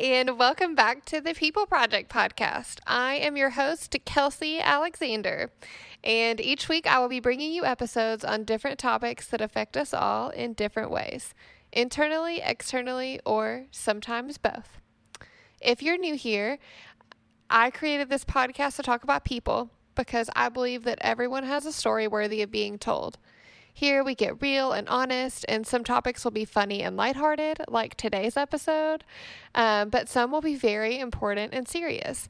And welcome back to the People Project podcast. I am your host, Kelsi Alexander, and each week I will be bringing you episodes on different topics that affect us all in different ways internally, externally, or sometimes both. If you're new here, I created this podcast to talk about people because I believe that everyone has a story worthy of being told. Here we get real and honest, and some topics will be funny and lighthearted, like today's episode, um, but some will be very important and serious.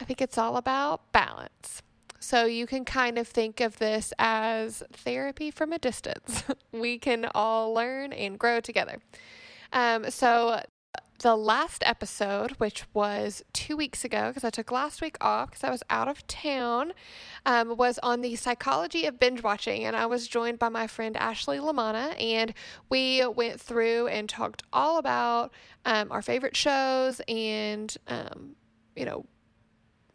I think it's all about balance. So you can kind of think of this as therapy from a distance. we can all learn and grow together. Um, so the last episode, which was two weeks ago, because I took last week off because I was out of town, um, was on the psychology of binge watching. And I was joined by my friend Ashley Lamana, and we went through and talked all about um, our favorite shows and, um, you know,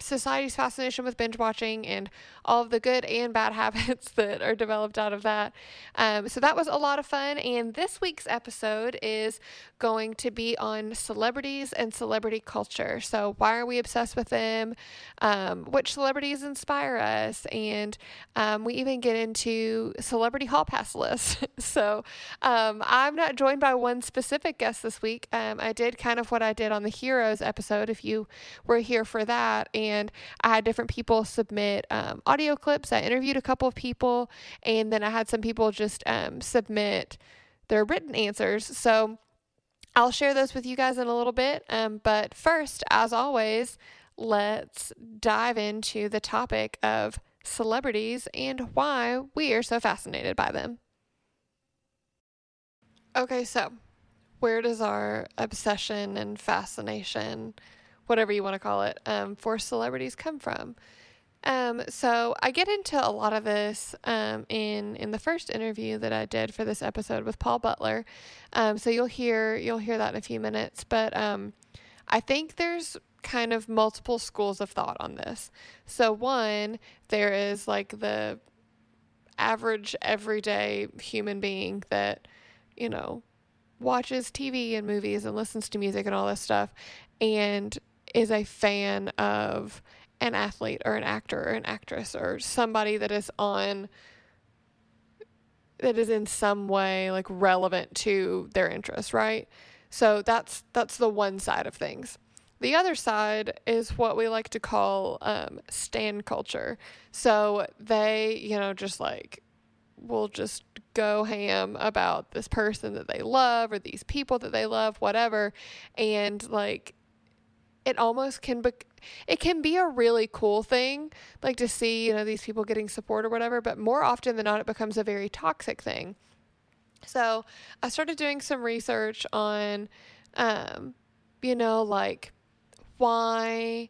society's fascination with binge watching and all of the good and bad habits that are developed out of that. Um, so that was a lot of fun. And this week's episode is going to be on celebrities and celebrity culture. So, why are we obsessed with them? Um, which celebrities inspire us? And um, we even get into celebrity hall pass lists. so, um, I'm not joined by one specific guest this week. Um, I did kind of what I did on the Heroes episode, if you were here for that. And and I had different people submit um, audio clips. I interviewed a couple of people, and then I had some people just um, submit their written answers. So I'll share those with you guys in a little bit. Um, but first, as always, let's dive into the topic of celebrities and why we are so fascinated by them. Okay, so where does our obsession and fascination whatever you want to call it, um, for celebrities come from. Um, so I get into a lot of this um, in in the first interview that I did for this episode with Paul Butler. Um, so you'll hear you'll hear that in a few minutes. But um, I think there's kind of multiple schools of thought on this. So one, there is like the average everyday human being that you know watches TV and movies and listens to music and all this stuff, and is a fan of an athlete or an actor or an actress or somebody that is on that is in some way like relevant to their interests, right? So that's that's the one side of things. The other side is what we like to call um, stan culture. So they, you know, just like will just go ham about this person that they love or these people that they love, whatever, and like it almost can be it can be a really cool thing like to see you know these people getting support or whatever but more often than not it becomes a very toxic thing. So i started doing some research on um you know like why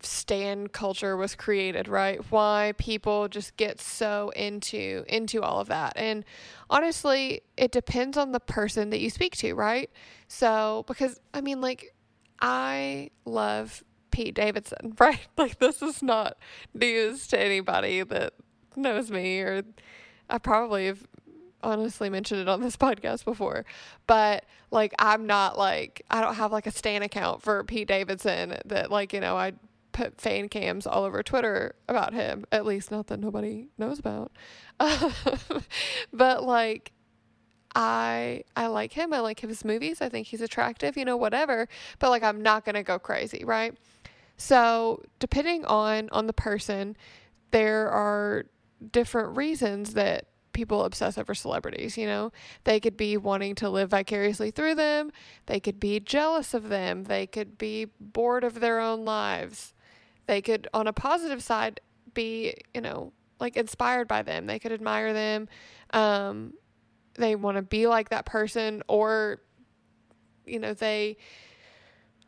stan culture was created right? Why people just get so into into all of that. And honestly it depends on the person that you speak to right? So because i mean like I love Pete Davidson, right? Like, this is not news to anybody that knows me, or I probably have honestly mentioned it on this podcast before. But, like, I'm not like, I don't have like a Stan account for Pete Davidson that, like, you know, I put fan cams all over Twitter about him, at least not that nobody knows about. but, like, I I like him. I like his movies. I think he's attractive, you know, whatever. But like I'm not going to go crazy, right? So, depending on on the person, there are different reasons that people obsess over celebrities, you know. They could be wanting to live vicariously through them. They could be jealous of them. They could be bored of their own lives. They could on a positive side be, you know, like inspired by them. They could admire them. Um, they want to be like that person or you know they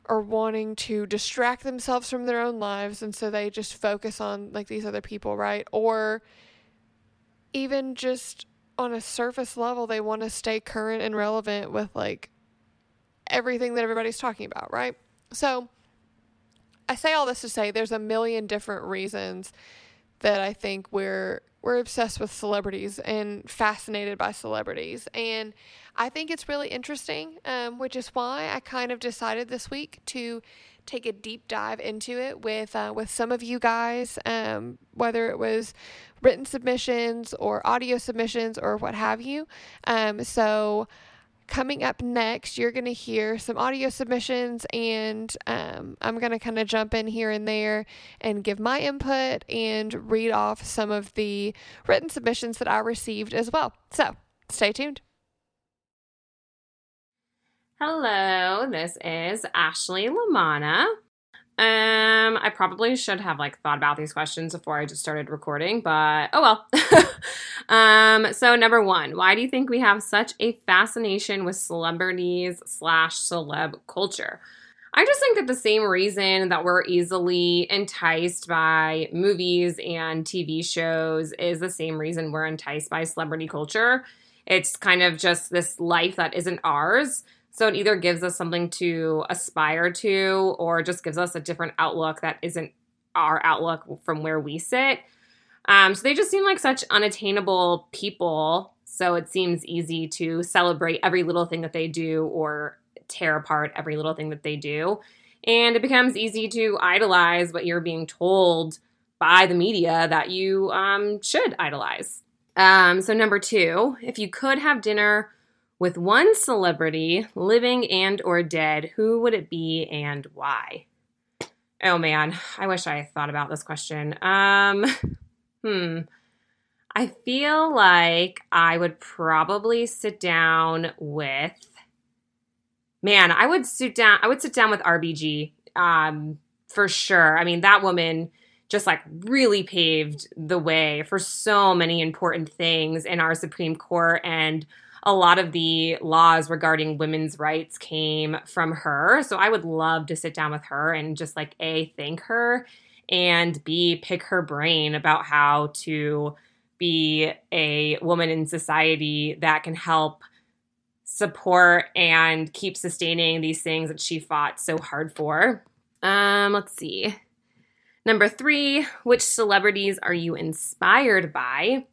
are wanting to distract themselves from their own lives and so they just focus on like these other people right? Or even just on a surface level they want to stay current and relevant with like everything that everybody's talking about right? So i say all this to say there's a million different reasons that i think we're we're obsessed with celebrities and fascinated by celebrities. And I think it's really interesting, um, which is why I kind of decided this week to take a deep dive into it with uh, with some of you guys, um, whether it was written submissions or audio submissions or what have you. Um, so coming up next, you're going to hear some audio submissions, and um, I'm going to kind of jump in here and there and give my input and read off some of the written submissions that I received as well. So stay tuned. Hello, this is Ashley Lamana. Um, I probably should have like thought about these questions before I just started recording, but oh well. um, so number one, why do you think we have such a fascination with celebrities slash celeb culture? I just think that the same reason that we're easily enticed by movies and TV shows is the same reason we're enticed by celebrity culture. It's kind of just this life that isn't ours so it either gives us something to aspire to or just gives us a different outlook that isn't our outlook from where we sit. Um, so they just seem like such unattainable people. So it seems easy to celebrate every little thing that they do or tear apart every little thing that they do. And it becomes easy to idolize what you're being told by the media that you um, should idolize. Um, so, number two, if you could have dinner with one celebrity, living and or dead, who would it be and why? Oh man, I wish I thought about this question. Um, hmm. I feel like I would probably sit down with man, I would sit down I would sit down with RBG um for sure. I mean, that woman just like really paved the way for so many important things in our Supreme Court and a lot of the laws regarding women's rights came from her. So I would love to sit down with her and just like A, thank her and B, pick her brain about how to be a woman in society that can help support and keep sustaining these things that she fought so hard for. Um, let's see. Number three, which celebrities are you inspired by?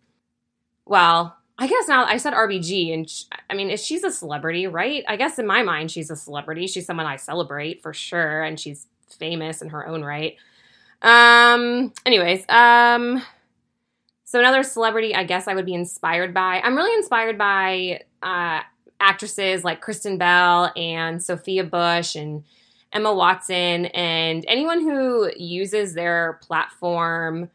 Well, I guess now I said RBG, and she, I mean, she's a celebrity, right? I guess in my mind, she's a celebrity. She's someone I celebrate for sure, and she's famous in her own right. Um. Anyways, um. So another celebrity, I guess I would be inspired by. I'm really inspired by uh, actresses like Kristen Bell and Sophia Bush and Emma Watson and anyone who uses their platform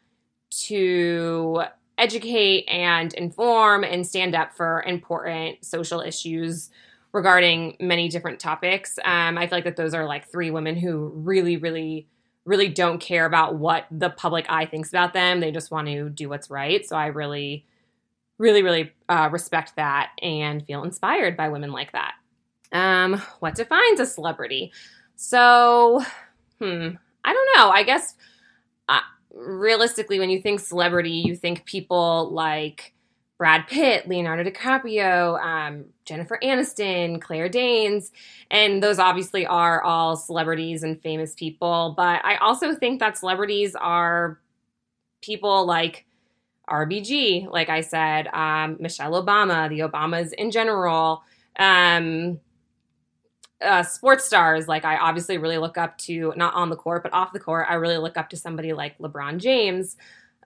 to educate and inform and stand up for important social issues regarding many different topics. Um, I feel like that those are like three women who really, really, really don't care about what the public eye thinks about them. They just want to do what's right. So I really, really, really uh, respect that and feel inspired by women like that. Um, what defines a celebrity? So, hmm, I don't know. I guess. Realistically, when you think celebrity, you think people like Brad Pitt, Leonardo DiCaprio, um, Jennifer Aniston, Claire Danes, and those obviously are all celebrities and famous people. But I also think that celebrities are people like RBG, like I said, um, Michelle Obama, the Obamas in general. Um, uh, sports stars, like I obviously really look up to, not on the court, but off the court, I really look up to somebody like LeBron James,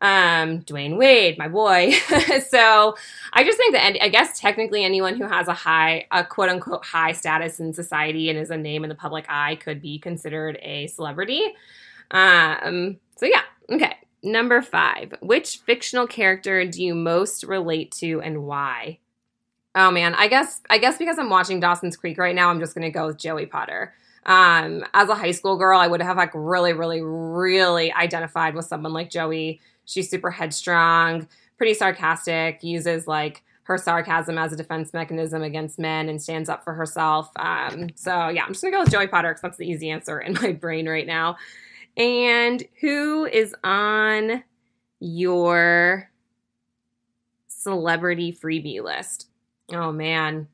um, Dwyane Wade, my boy. so I just think that, I guess technically anyone who has a high, a quote unquote high status in society and is a name in the public eye could be considered a celebrity. Um, so yeah, okay. Number five, which fictional character do you most relate to and why? Oh man, I guess I guess because I'm watching Dawson's Creek right now, I'm just gonna go with Joey Potter. Um, as a high school girl, I would have like really, really, really identified with someone like Joey. She's super headstrong, pretty sarcastic, uses like her sarcasm as a defense mechanism against men and stands up for herself. Um, so yeah, I'm just gonna go with Joey Potter because that's the easy answer in my brain right now. And who is on your celebrity freebie list? Oh man.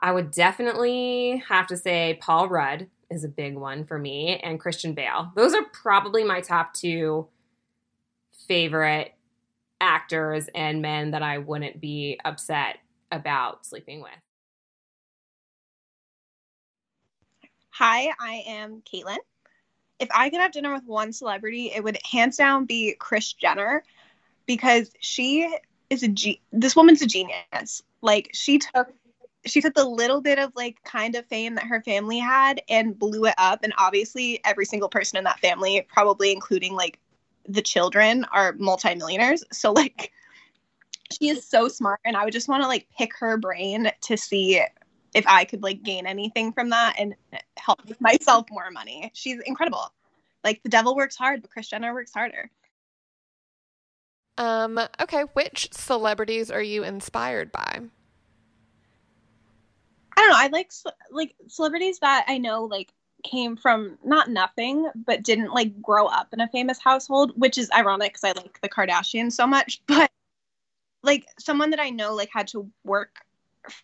I would definitely have to say Paul Rudd is a big one for me and Christian Bale. Those are probably my top two favorite actors and men that I wouldn't be upset about sleeping with. Hi, I am Caitlin. If I could have dinner with one celebrity, it would hands down be Kris Jenner because she is a ge- this woman's a genius. Like she took she took the little bit of like kind of fame that her family had and blew it up and obviously every single person in that family probably including like the children are multimillionaires. So like she is so smart and i would just want to like pick her brain to see if i could like gain anything from that and help myself more money. She's incredible. Like the devil works hard but kris jenner works harder um okay which celebrities are you inspired by I don't know. I like like celebrities that I know like came from not nothing, but didn't like grow up in a famous household, which is ironic because I like the Kardashians so much. But like someone that I know like had to work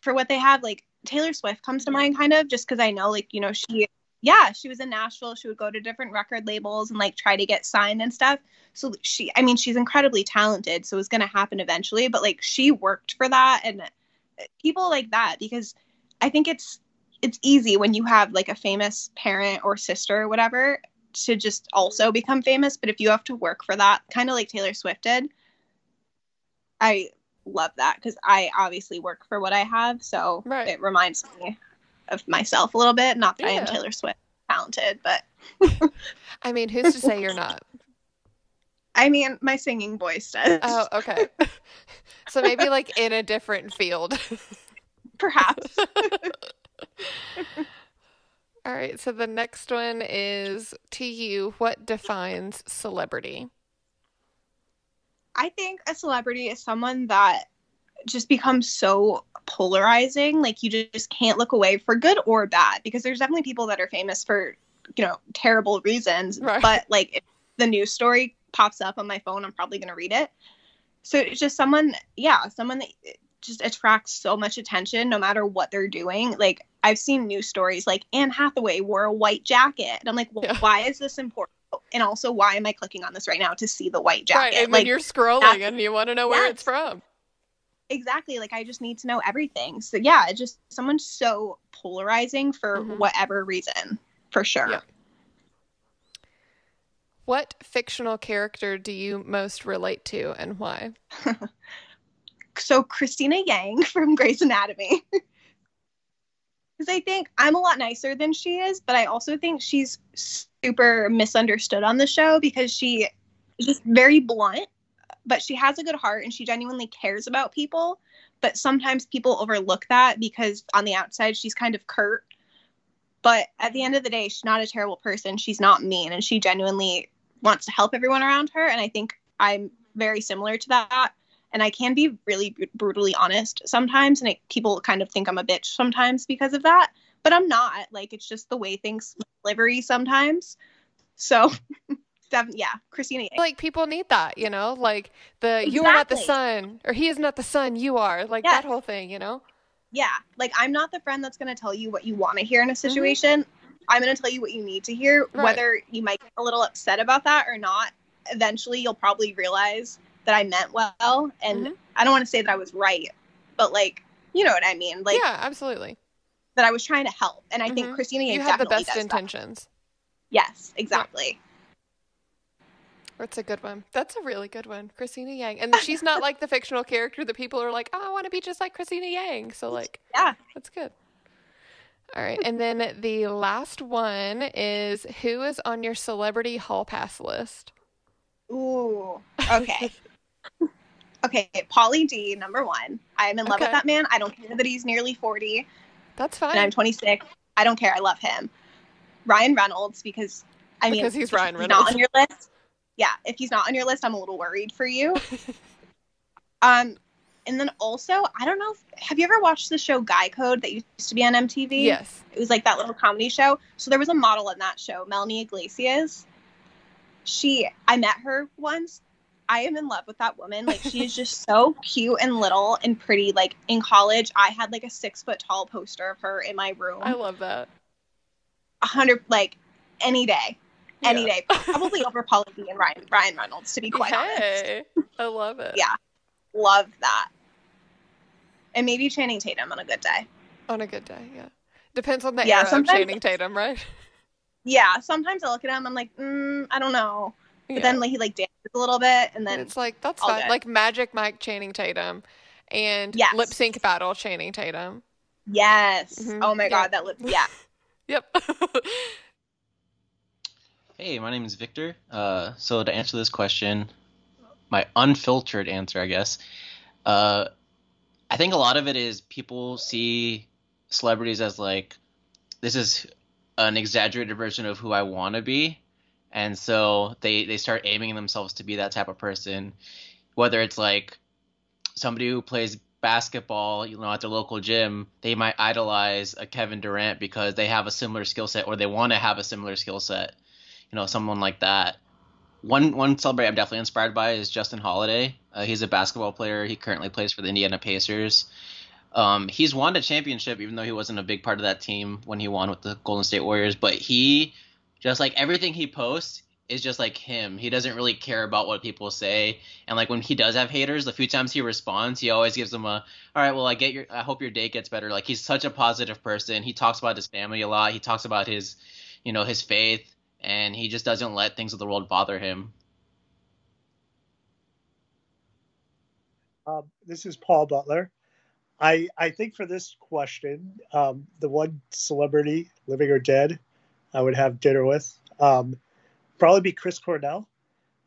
for what they have, like Taylor Swift comes to mind, kind of just because I know like you know she yeah she was in Nashville. She would go to different record labels and like try to get signed and stuff. So she, I mean, she's incredibly talented, so it was gonna happen eventually. But like she worked for that and uh, people like that because I think it's it's easy when you have like a famous parent or sister or whatever to just also become famous. But if you have to work for that, kind of like Taylor Swift did, I love that because I obviously work for what I have. So right. it reminds me of myself a little bit. Not that yeah. I am Taylor Swift talented, but I mean, who's to say you're not? I mean, my singing voice does. Oh, okay. so maybe like in a different field. Perhaps. All right. So the next one is to you, what defines celebrity? I think a celebrity is someone that just becomes so polarizing. Like you just can't look away for good or bad because there's definitely people that are famous for, you know, terrible reasons. Right. But like if the news story pops up on my phone, I'm probably going to read it. So it's just someone, yeah, someone that just attracts so much attention no matter what they're doing. Like I've seen news stories like Anne Hathaway wore a white jacket. And I'm like, well, yeah. why is this important? And also, why am I clicking on this right now to see the white jacket? Right, and like, you're scrolling and you want to know where it's from. Exactly. Like I just need to know everything. So yeah, just someone's so polarizing for mm-hmm. whatever reason, for sure. Yeah. What fictional character do you most relate to and why? so Cristina Yang from Grey's Anatomy. Because I think I'm a lot nicer than she is, but I also think she's super misunderstood on the show because she is just very blunt, but she has a good heart and she genuinely cares about people. But sometimes people overlook that because on the outside she's kind of curt. But at the end of the day, she's not a terrible person. She's not mean and she genuinely wants to help everyone around her. And I think I'm very similar to that and I can be really brutally honest sometimes, and it, people kind of think I'm a bitch sometimes because of that. But I'm not. Like it's just the way things delivery sometimes. So, yeah, Cristina. Like people need that, you know, like the exactly. you are not the sun, or he is not the sun, you are, like yes. that whole thing, you know. Yeah, like I'm not the friend that's going to tell you what you want to hear in a mm-hmm. situation. Mm-hmm. I'm going to tell you what you need to hear, right. whether you might get a little upset about that or not. Eventually, you'll probably realize that I meant well. And mm-hmm. I don't want to say that I was right, but like, you know what I mean? Like, yeah, absolutely. That I was trying to help. And I mm-hmm. think Cristina you had the best intentions. That. Yes, exactly. Yeah. That's a good one. That's a really good one. Cristina Yang. And she's not like the fictional character that people are like, oh, I want to be just like Cristina Yang. So, like, yeah, that's good. All right. And then the last one is who is on your celebrity hall pass list? Ooh, okay. okay, Pauly D, number one. I am in love okay. with that man. I don't care that he's nearly 40. That's fine. And I'm 26. I don't care. I love him. Ryan Reynolds, because I mean, because he's Ryan Reynolds. Not on your list. Yeah, if he's not on your list, I'm a little worried for you. um, and then also, I don't know. If, have you ever watched the show Guy Code that used to be on MTV? Yes. It was like that little comedy show. So there was a model in that show, Melanie Iglesias she I met her once. I am in love with that woman. Like she is just so cute and little and pretty. Like in college, I had like a six foot tall poster of her in my room. I love that. A hundred like any day. Any Yeah. day. Probably over Pauly D and Ryan Ryan Reynolds, to be quite honest. I love it. Yeah. Love that. And maybe Channing Tatum on a good day. On a good day, yeah. Depends on the Yeah, era of Channing Tatum, right? Yeah, sometimes I look at him, I'm like, mm, I don't know. But Yeah. then like he like dances a little bit, and And then it's like that's fine. good. Like Magic Mike Channing Tatum and Yes. lip sync battle Channing Tatum. yes, Mhm, oh my yeah. god, that lip, yeah. Yep. Hey, my name is Victor. Uh, so to answer this question, my unfiltered answer, I guess, uh, I think a lot of it is people see celebrities as like this is an exaggerated version of who I want to be, and so they they start aiming themselves to be that type of person, whether it's like somebody who plays basketball, you know, at their local gym, they might idolize a Kevin Durant because they have a similar skill set or they want to have a similar skill set you know, someone like that. One one celebrity I'm definitely inspired by is Justin Holiday. Uh, he's a basketball player. He currently plays for the Indiana Pacers. Um, he's won a championship, even though he wasn't a big part of that team when he won with the Golden State Warriors. But he, just like everything he posts, is just like him. He doesn't really care about what people say. And like when he does have haters, the few times he responds, he always gives them a, "All right, well, I get your, I hope your day gets better." Like he's such a positive person. He talks about his family a lot. He talks about his, you know, his faith and he just doesn't let things of the world bother him. Um, this is Paul Butler. I I think for this question, um, the one celebrity, living or dead, I would have dinner with, um, probably be Chris Cornell,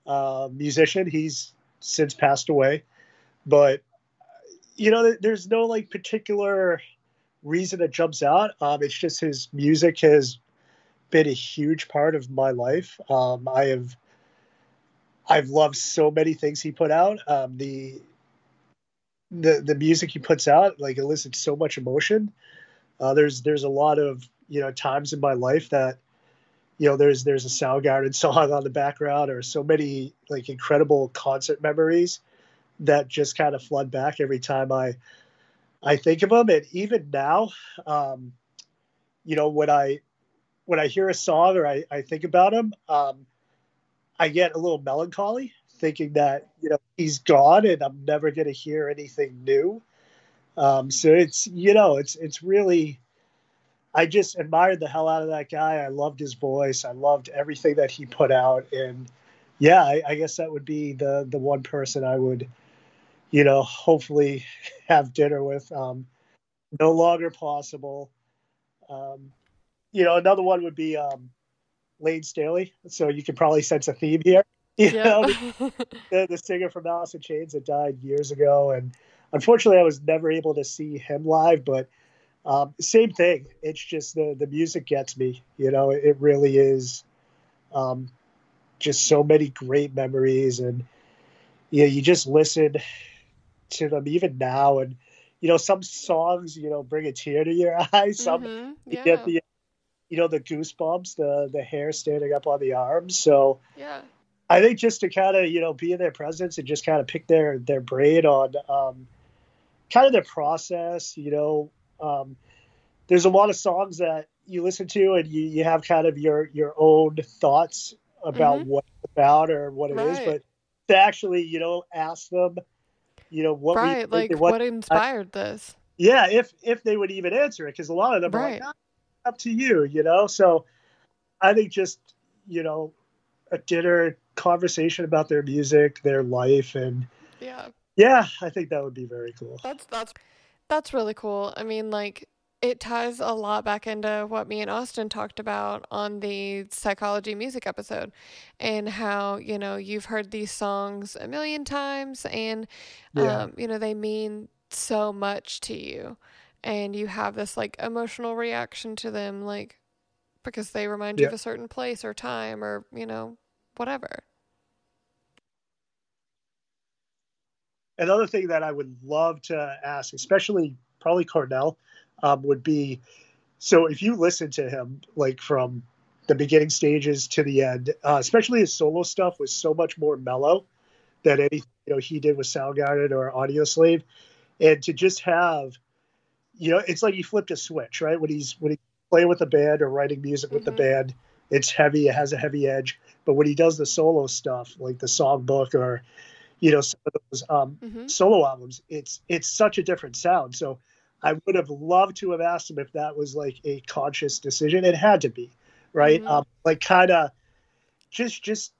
uh, musician. He's since passed away, but you know, there's no like particular reason that jumps out. Um, it's just his music has been a huge part of my life. Um, I have I've loved so many things he put out. Um, the the the music he puts out like elicits so much emotion. Uh, there's there's a lot of you know times in my life that you know there's there's a Soundgarden song on the background or so many like incredible concert memories that just kind of flood back every time I I think of him. And even now, um, you know when I when I hear a song or I, I think about him, um, I get a little melancholy thinking that you know he's gone and I'm never going to hear anything new. Um, so it's you know it's it's really I just admired the hell out of that guy. I loved his voice. I loved everything that he put out, and yeah, I, I guess that would be the the one person I would you know hopefully have dinner with. Um, no longer possible. Um, you know, another one would be um, Layne Staley. So you could probably sense a theme here. You know, the, the singer from Alice in Chains that died years ago, and unfortunately, I was never able to see him live. But um, same thing. It's just the the music gets me. You know, it, it really is. Um, just so many great memories, and yeah, you just listen to them even now, and you know, some songs you know bring a tear to your eyes. Some Mhm, you get the you know the goosebumps, the the hair standing up on the arms. So. yeah. I think just to kind of you know be in their presence and just kind of pick their their brain on um, kind of their process. You know, um, there's a lot of songs that you listen to and you, you have kind of your your own thoughts about Mhm. what it's about or what it is, Right. but to actually you know ask them, you know what we right. think Like and what, inspired this? yeah, if if they would even answer it, because a lot of them are Right. like, "Ah, up to you, you know. So I think just you know a dinner conversation about their music, their life, and Yeah. yeah, I think that would be very cool. That's that's that's really cool. I mean, like it ties a lot back into what me and Austin talked about on the psychology music episode and how, you know, you've heard these songs a million times and Yeah. um, you know, they mean so much to you and you have this like emotional reaction to them like because they remind you Yeah. of a certain place or time or, you know, whatever. Another thing that I would love to ask, especially probably Cornell, um, would be so if you listen to him like from the beginning stages to the end, uh, especially his solo stuff was so much more mellow than any you know he did with Soundgarden or Audioslave, and to just have, you know, it's like he flipped a switch, right? When he's when he's playing with the band or writing music with the Mhm. band, it's heavy, it has a heavy edge. But when he does the solo stuff, like the songbook or you know some of those um, hmm solo albums, it's it's such a different sound. So I would have loved to have asked him if that was like a conscious decision. It had to be, right? Mhm. Um, like kind of just just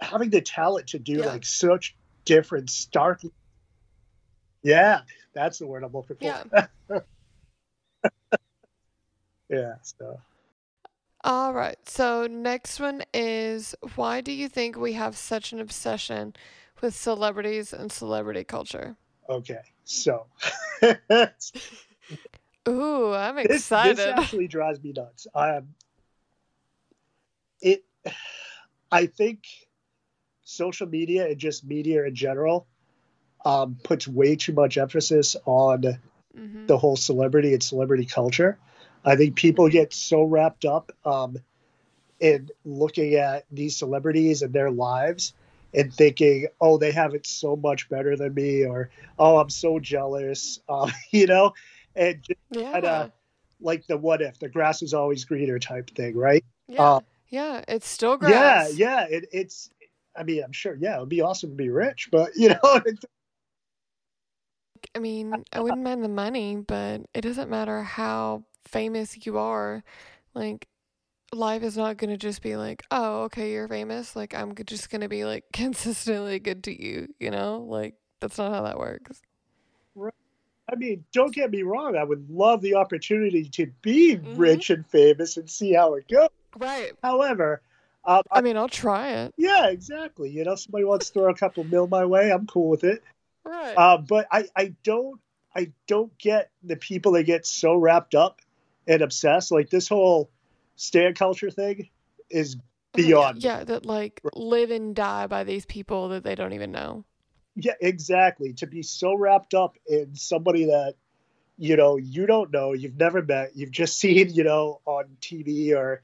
having the talent to do Yeah. like such different stark. Yeah, that's the word I'm looking for. Yeah. yeah. So All right. So next one is why do you think we have such an obsession with celebrities and celebrity culture? okay, so Ooh, I'm excited. this excited. actually drives me nuts. I am. It. I think social media and just media in general um, puts way too much emphasis on hmm the whole celebrity and celebrity culture. I think people get so wrapped up um, in looking at these celebrities and their lives and thinking, oh, they have it so much better than me, or oh, I'm so jealous, uh, you know, and just Yeah. kinda like the what if, the grass is always greener type thing, right? yeah. uh, yeah. It's still Yeah, grass. yeah. It, it's, I mean, I'm sure, yeah, it would be awesome to be rich, but you know, I mean, I wouldn't mind the money, but it doesn't matter how famous you are. Like, life is not going to just be like, oh, okay, you're famous. Like, I'm just going to be like consistently good to you, you know? Like, that's not how that works. I mean, don't get me wrong. I would love the opportunity to be Mhm. rich and famous and see how it goes. Right. However, um, I mean, I'll try it. yeah, exactly. You know, somebody wants to throw a couple mil my way, I'm cool with it. Right. Uh, but I, I don't, I don't get the people that get so wrapped up and obsessed. Like this whole stan culture thing is Oh, yeah, beyond. Yeah, that like live and die by these people that they don't even know. Yeah, exactly. To be so wrapped up in somebody that, you know, you don't know, you've never met, you've just seen, you know, on TV or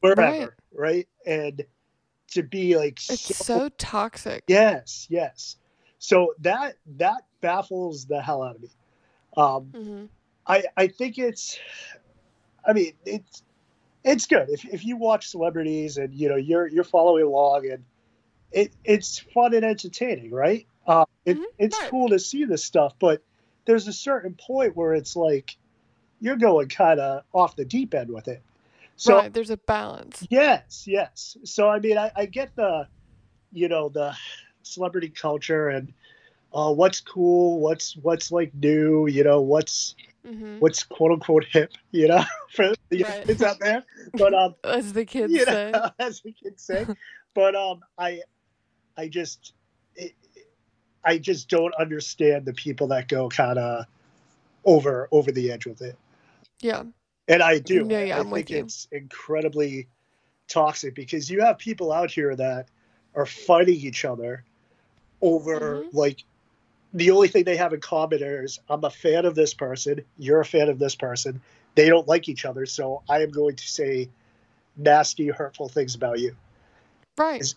wherever, right? And to be like It's so toxic. yes, yes. So that that baffles the hell out of me. Um, hmm I I think it's, I mean it's it's good if if you watch celebrities and you know you're you're following along and it it's fun and entertaining, right? Uh, it, Mhm, it's right. cool to see this stuff, but there's a certain point where it's like you're going kind of off the deep end with it. So right. There's a balance. yes, yes. So I mean, I, I get the, you know, the celebrity culture and uh, what's cool, what's what's like new, you know, what's hmm what's quote unquote hip, you know, for the Right. kids out there. But um, As the kids you say. know, as the kids say. But um, I, I just, it, I just don't understand the people that go kind of over over the edge with it, Yeah. and I do. Yeah, I- yeah, I I'm think it's incredibly toxic because you have people out here that are fighting each other over Mhm. like the only thing they have in common is I'm a fan of this person, you're a fan of this person. They don't like each other, so I am going to say nasty, hurtful things about you. Right. It's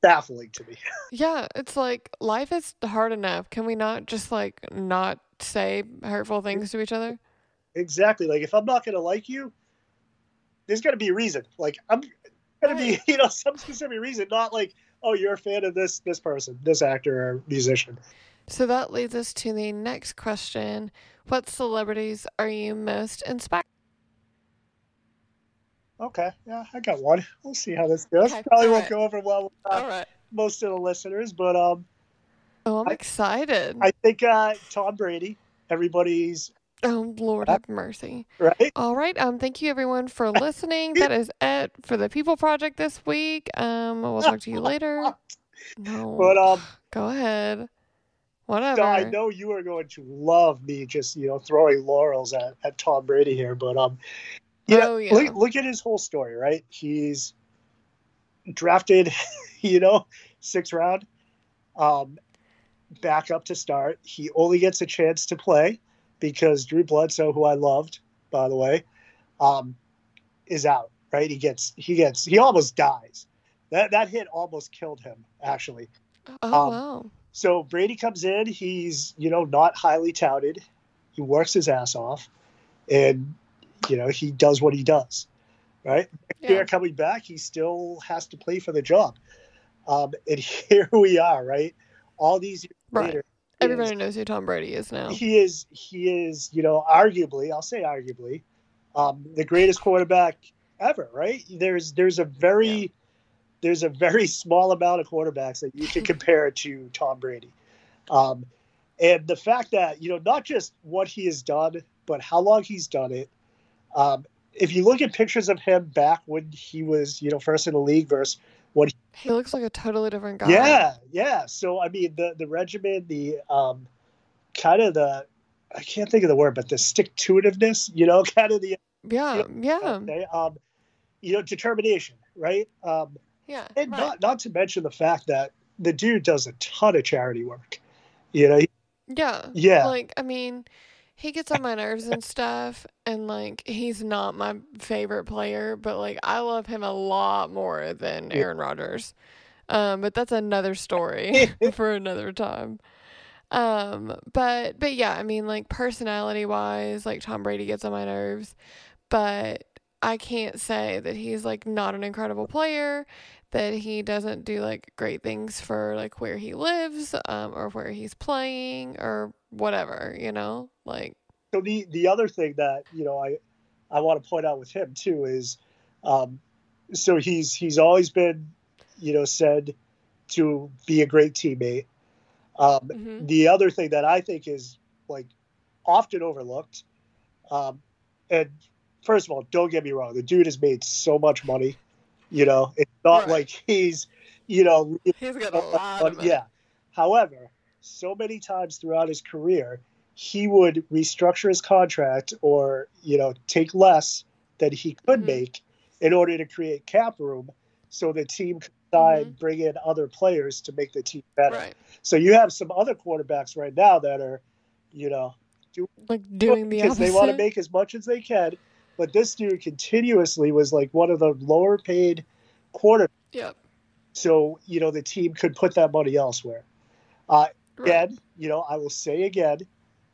Baffling to me. Yeah, it's like life is hard enough. Can we not just like not say hurtful things to each other? exactly. Like if I'm not going to like you, there's got to be a reason. Like I'm going to be, you know, some specific reason, not like, oh, you're a fan of this this person, this actor or musician. So that leads us to the next question. What celebrities are you most inspired? Okay, yeah, I got one. We'll see how this goes. Okay, Probably won't right. go over well with uh, right. most of the listeners, but um, Oh, I'm I- excited. I think uh, Tom Brady. Everybody's oh, Lord have mercy. right. All right. Um, thank you everyone for listening. That is it for the People Project this week. Um, we'll talk to you later. No. But um, Go ahead. Whatever. I know you are going to love me just you know throwing laurels at, at Tom Brady here, but um, you know, Oh, yeah. look, look at his whole story, right? He's drafted, you know, sixth round, um, back up to start. He only gets a chance to play because Drew Bledsoe, who I loved, by the way, um, is out. Right? He gets he gets he almost dies. That that hit almost killed him, actually. Oh um, wow. So Brady comes in. He's you know not highly touted. He works his ass off, and you know he does what he does. right? Yeah. Year coming back, he still has to play for the job. Um, and here we are, right? All these years Right. later, Everybody knows who Tom Brady is now. he is he is you know arguably I'll say arguably um, the greatest quarterback ever. Right? There's there's a very there's a very small amount of quarterbacks that you can compare to Tom Brady. Um, and the fact that you know not just what he has done, but how long he's done it. Um, if you look at pictures of him back when he was you know first in the league versus what He looks like a totally different guy. yeah, yeah. So I mean, the the regimen, the um, kind of the I can't think of the word, but the stick to itiveness, you know, kind of the Yeah. Yeah. okay, um, you know, determination, right? Um, Yeah. and right. not not to mention the fact that the dude does a ton of charity work. You know, Yeah. yeah, Like, I mean, he gets on my nerves and stuff, and like, he's not my favorite player, but like, I love him a lot more than Aaron Rodgers. Um, but that's another story for another time. Um, but but yeah, I mean, like personality wise, like Tom Brady gets on my nerves, but I can't say that he's like not an incredible player, that he doesn't do like great things for like where he lives, um, or where he's playing or whatever, you know? Like so the the other thing that you know I I want to point out with him too is um so he's he's always been you know said to be a great teammate um mhm. the other thing that I think is like often overlooked um and first of all don't get me wrong the dude has made so much money you know it's not Right. like he's you know he's got a lot of money. yeah. However, so many times throughout his career, he would restructure his contract or, you know, take less than he could Mhm. make in order to create cap room so the team could decide Mhm. bring in other players to make the team better. Right. So you have some other quarterbacks right now that are, you know, Like doing the because opposite. they want to make as much as they can. But this dude continuously was like one of the lower paid quarterbacks. Yep. So, you know, the team could put that money elsewhere. Uh, Right. again, you know, I will say again,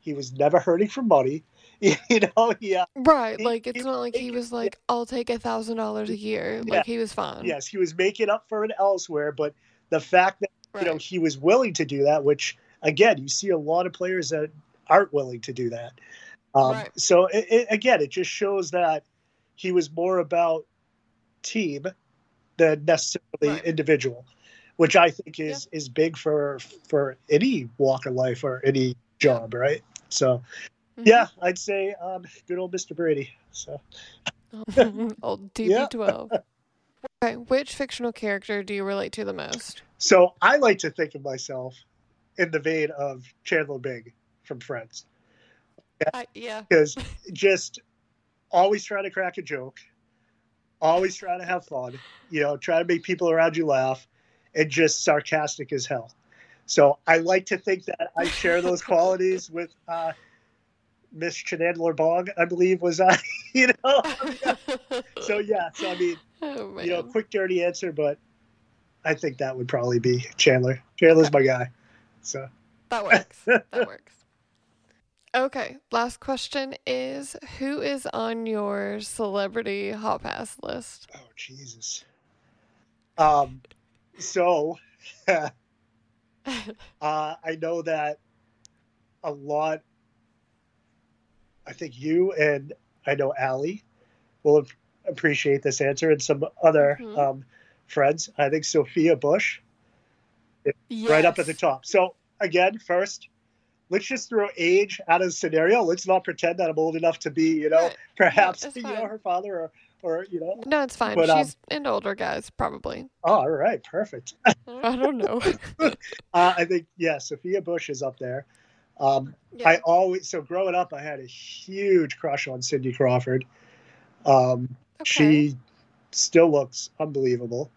he was never hurting for money. You know, yeah, Right. Like it's was not like he was like, I'll take a thousand dollars a year. Yeah. Like he was fine. yes, he was making up for it elsewhere. But the fact that Right. you know he was willing to do that, which again, you see a lot of players that aren't willing to do that. Um, Right. So it, it, again, it just shows that he was more about team than necessarily Right. individual, which I think is is big for for any walk of life or any job, right? So Mhm. yeah, I'd say um, good old Mr. Brady. So Old Yeah. TB12. okay. Which fictional character do you relate to the most? so I like to think of myself in the vein of Chandler Bing from Friends. Yeah. because just always trying to crack a joke, always trying to have fun, you know, try to make people around you laugh, and just sarcastic as hell. So I like to think that I share those qualities with uh, Miss Chandler Bong, I believe was I, you know. So yeah, so I mean, oh, you know, quick dirty answer, but I think that would probably be Chandler. Chandler's my guy. So That works. That works. Okay, last question is who is on your celebrity hot pass list? Oh Jesus. Um, so uh, I know that a lot. I think you and I know Allie will ap- appreciate this answer, and some other Mhm. um, friends. I think Sophia Bush right up at the top. So again, first, let's just throw age out of the scenario. Let's not pretend that I'm old enough to be, you know, Right. perhaps you know her father or or you know. No, it's fine. But, um, She's into older guys, probably. Oh, all right, perfect. I don't know. Uh, I think yeah, Sophia Bush is up there. Um, Yeah. I always so growing up, I had a huge crush on Cindy Crawford. Um, Okay. She still looks unbelievable.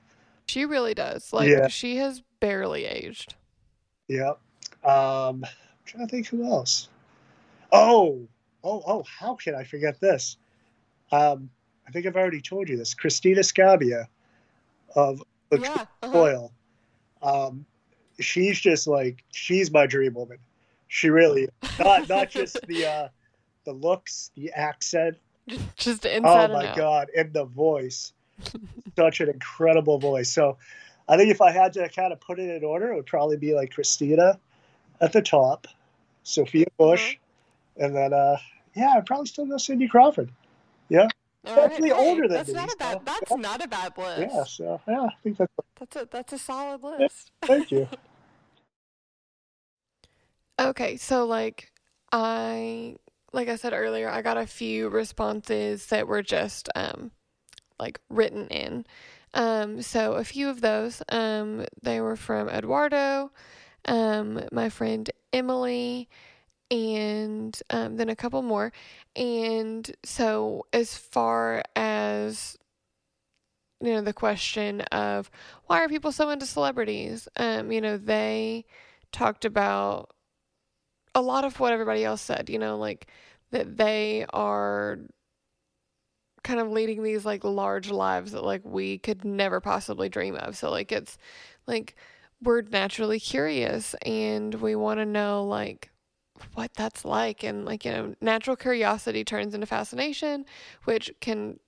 She really does. Like Yeah. she has barely aged. Yeah. Um, I'm trying to think who else. Oh, oh, oh! How can I forget this? Um, I think I've already told you this. Christina Scabbia of yeah. uh-huh. Oil. Um, she's just like she's my dream woman. She really not not just the uh, the looks, the accent, Just the inside oh my out. god, and the voice, such an incredible voice. So, I think if I had to kind of put it in order, it would probably be like Christina at the top, Sophia Bush, Mm-hmm. and then uh, yeah, I'd probably still go Cindy Crawford. Yeah, All right, actually hey, older than that's me, not a bad. so- That's not a bad list. yeah. So yeah, I think that's. That's a that's a solid list. Thank you. Okay, so like I like I said earlier, I got a few responses that were just um like written in. Um so a few of those um they were from Eduardo, um my friend Emily and um then a couple more. And so as far as you know the question of why are people so into celebrities? Um you know, they talked about a lot of what everybody else said, you know, like that they are kind of leading these like large lives that like we could never possibly dream of. So like it's like we're naturally curious and we want to know like what that's like and like you know natural curiosity turns into fascination which can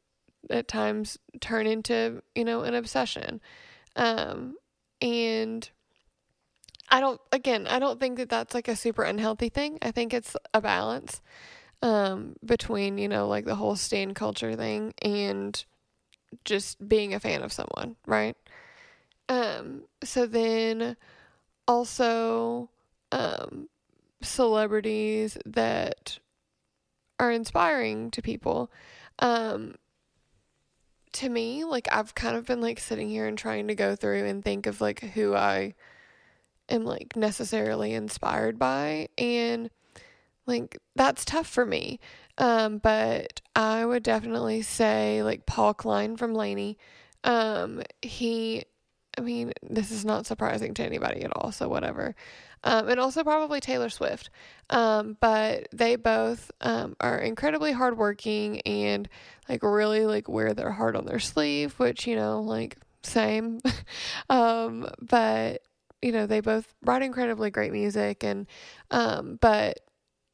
at times turn into you know an obsession um and I don't again, I don't think that that's like a super unhealthy thing. I think it's a balance um between, you know, like the whole stan culture thing and just being a fan of someone, right? Um so then also um celebrities that are inspiring to people. Um to me, like I've kind of been like sitting here and trying to go through and think of like who I am like necessarily inspired by. And like that's tough for me. Um but i would definitely say like paul klein from LANY um he i mean this is not surprising to anybody at all so whatever um and also probably taylor swift. Um but they both um are incredibly hardworking and like really like wear their heart on their sleeve which you know like same. Um but you know, they both write incredibly great music and um but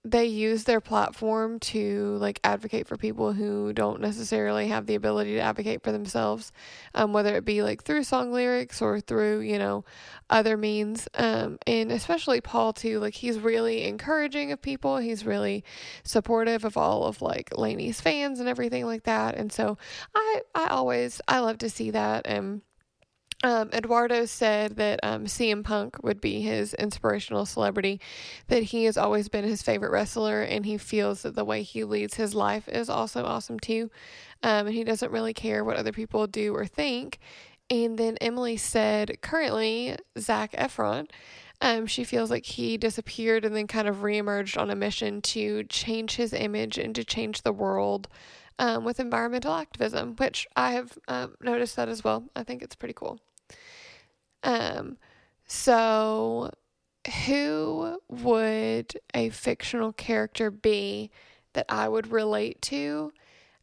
they use their platform to like advocate for people who don't necessarily have the ability to advocate for themselves um whether it be like through song lyrics or through you know other means um and especially Paul too like he's really encouraging of people. He's really supportive of all of like LANY's fans and everything like that. And so I I always I love to see that and um, Eduardo said that um, CM Punk would be his inspirational celebrity, that he has always been his favorite wrestler, and he feels that the way he leads his life is also awesome too. Um, and he doesn't really care what other people do or think. And then Emily said, currently, Zac Efron. Um, she feels like he disappeared and then kind of reemerged on a mission to change his image and to change the world um, with environmental activism, which I have um, noticed that as well. I think it's pretty cool. Um, so who would a fictional character be that I would relate to?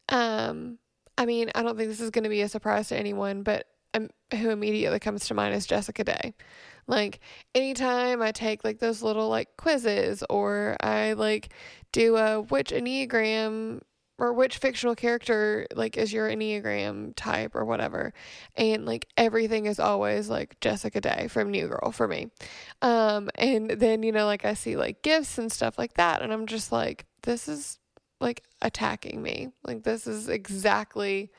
Um, I mean, I don't think this is going to be a surprise to anyone, but um, who immediately comes to mind is Jessica Day. Like anytime I take like those little like quizzes or I like do a which Enneagram or which fictional character like is your enneagram type or whatever. And like everything is always like jessica day from new girl for me. Um and then you know like i see like gifts and stuff like that and i'm just like this is like attacking me. Like this is exactly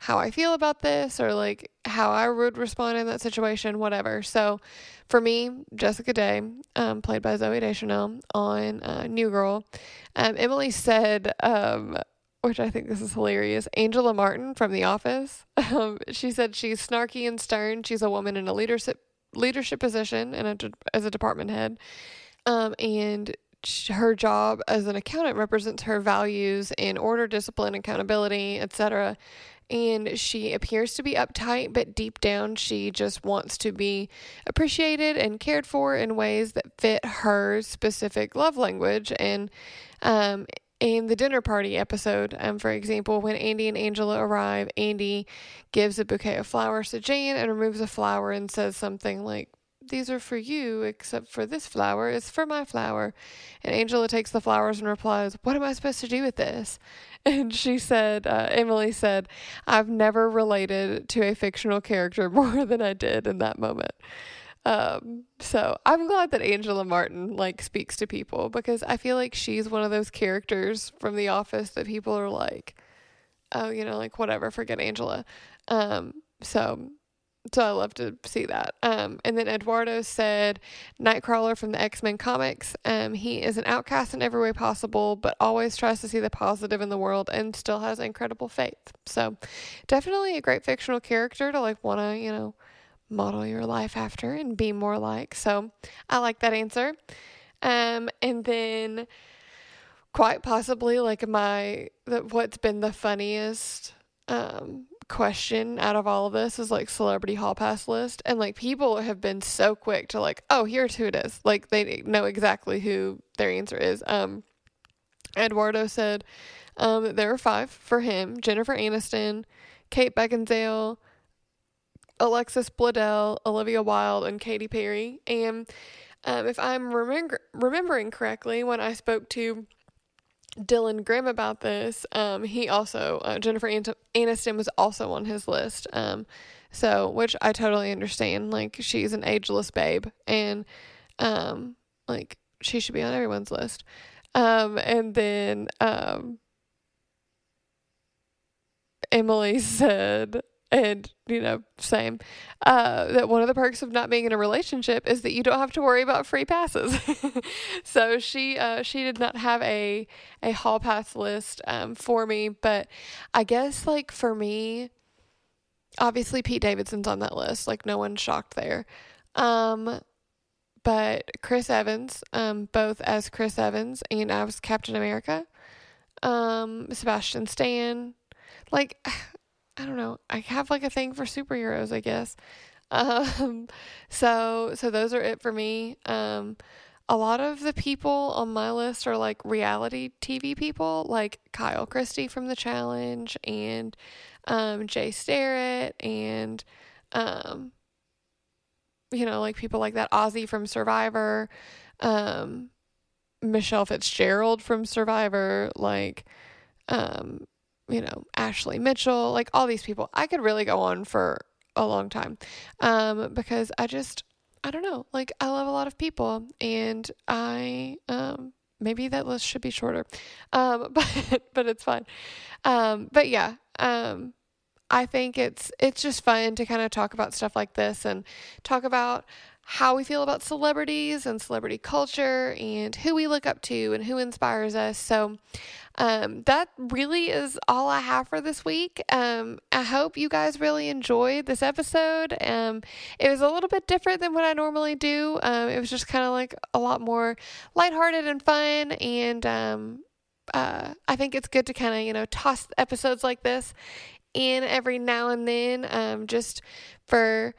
how i feel about this or like how i would respond in that situation whatever so for me jessica day um, played by zooey deschanel on uh, new girl um, Emily said, um, which I think this is hilarious, Angela Martin from The Office. Um, she said she's snarky and stern. She's a woman in a leadership leadership position and a as a department head. Um, and her job as an accountant represents her values in order, discipline, accountability, etc. And she appears to be uptight, but deep down, she just wants to be appreciated and cared for in ways that fit her specific love language. And um, in the dinner party episode, um, for example, when Andy and Angela arrive, Andy gives a bouquet of flowers to Jan and removes a flower and says something like, these are for you, except for this flower It's for my flower. And Angela takes the flowers and replies, What am I supposed to do with this? And she said, uh, Emily said, I've never related to a fictional character more than I did in that moment. Um, so I'm glad that Angela Martin like speaks to people because I feel like she's one of those characters from The Office that people are like, oh, you know, like whatever, forget Angela. Um, so so I love to see that. Um, and then Eduardo said, Nightcrawler from the X Men comics. Um, he is an outcast in every way possible, but always tries to see the positive in the world and still has incredible faith. So, definitely a great fictional character to like want to, you know, model your life after and be more like. So, I like that answer. Um, and then quite possibly like my the, what's been the funniest um question out of all of this is like celebrity hall pass list and like people have been so quick to like oh here's who it is. Like they know exactly who their answer is. Um eduardo said um there are five for him jennifer aniston kate beckinsale alexis bledel olivia wilde and katy perry. And um, if i'm remember- remembering correctly when i spoke to Dylan Grimm about this. Um, he also uh, Jennifer Aniston was also on his list. Um, so which I totally understand. Like she's an ageless babe, and um, like she should be on everyone's list. Um, and then um, Emily said and you know same uh, that one of the perks of not being in a relationship is that you don't have to worry about free passes. So she uh, she did not have a a hall pass list um, for me but i guess like for me obviously pete davidson's on that list like no one's shocked there. Um but chris evans um both as chris evans and as captain america um sebastian stan like I don't know. I have like a thing for superheroes, I guess. Um, so so those are it for me. Um, a lot of the people on my list are like reality TV people, like Kyle Christie from The Challenge and um, Jay Starrett and um, you know, like people like that. Ozzy from Survivor, um, Michele Fitzgerald from Survivor, like um, you know, Ashley Mitchell, like all these people. I could really go on for a long time um, because I just, I don't know, like I love a lot of people and I, um, maybe that list should be shorter, um, but, but it's fine. Um, but yeah, um, I think it's, it's just fun to kind of talk about stuff like this and talk about how we feel about celebrities and celebrity culture and who we look up to and who inspires us. So, um, that really is all I have for this week. Um, I hope you guys really enjoyed this episode. Um, it was a little bit different than what I normally do. Um, it was just kind of like a lot more lighthearted and fun. And um, uh, I think it's good to kind of, you know, toss episodes like this in every now and then um, just for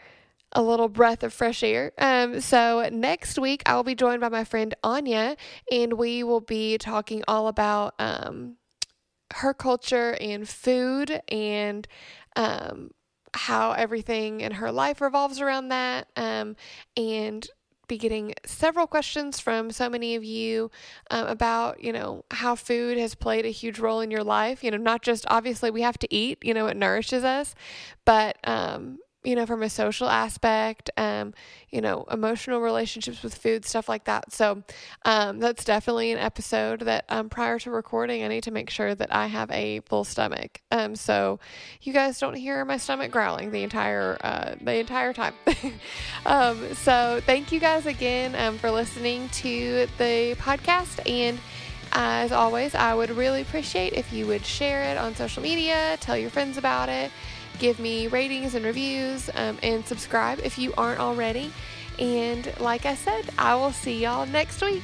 a little breath of fresh air. Um, so next week I will be joined by my friend Anya, and we will be talking all about um, her culture and food and um, how everything in her life revolves around that. Um, and be getting several questions from so many of you um, about, you know, how food has played a huge role in your life. You know, not just obviously we have to eat, you know, it nourishes us, but, um, you know, from a social aspect, um, you know, emotional relationships with food, stuff like that. So um, that's definitely an episode that um, prior to recording, I need to make sure that I have a full stomach. Um, so you guys don't hear my stomach growling the entire uh, the entire time. um, so thank you guys again um, for listening to the podcast and. As always, I would really appreciate if you would share it on social media, tell your friends about it give me ratings and reviews, um, and subscribe if you aren't already. And like I said, I will see y'all next week.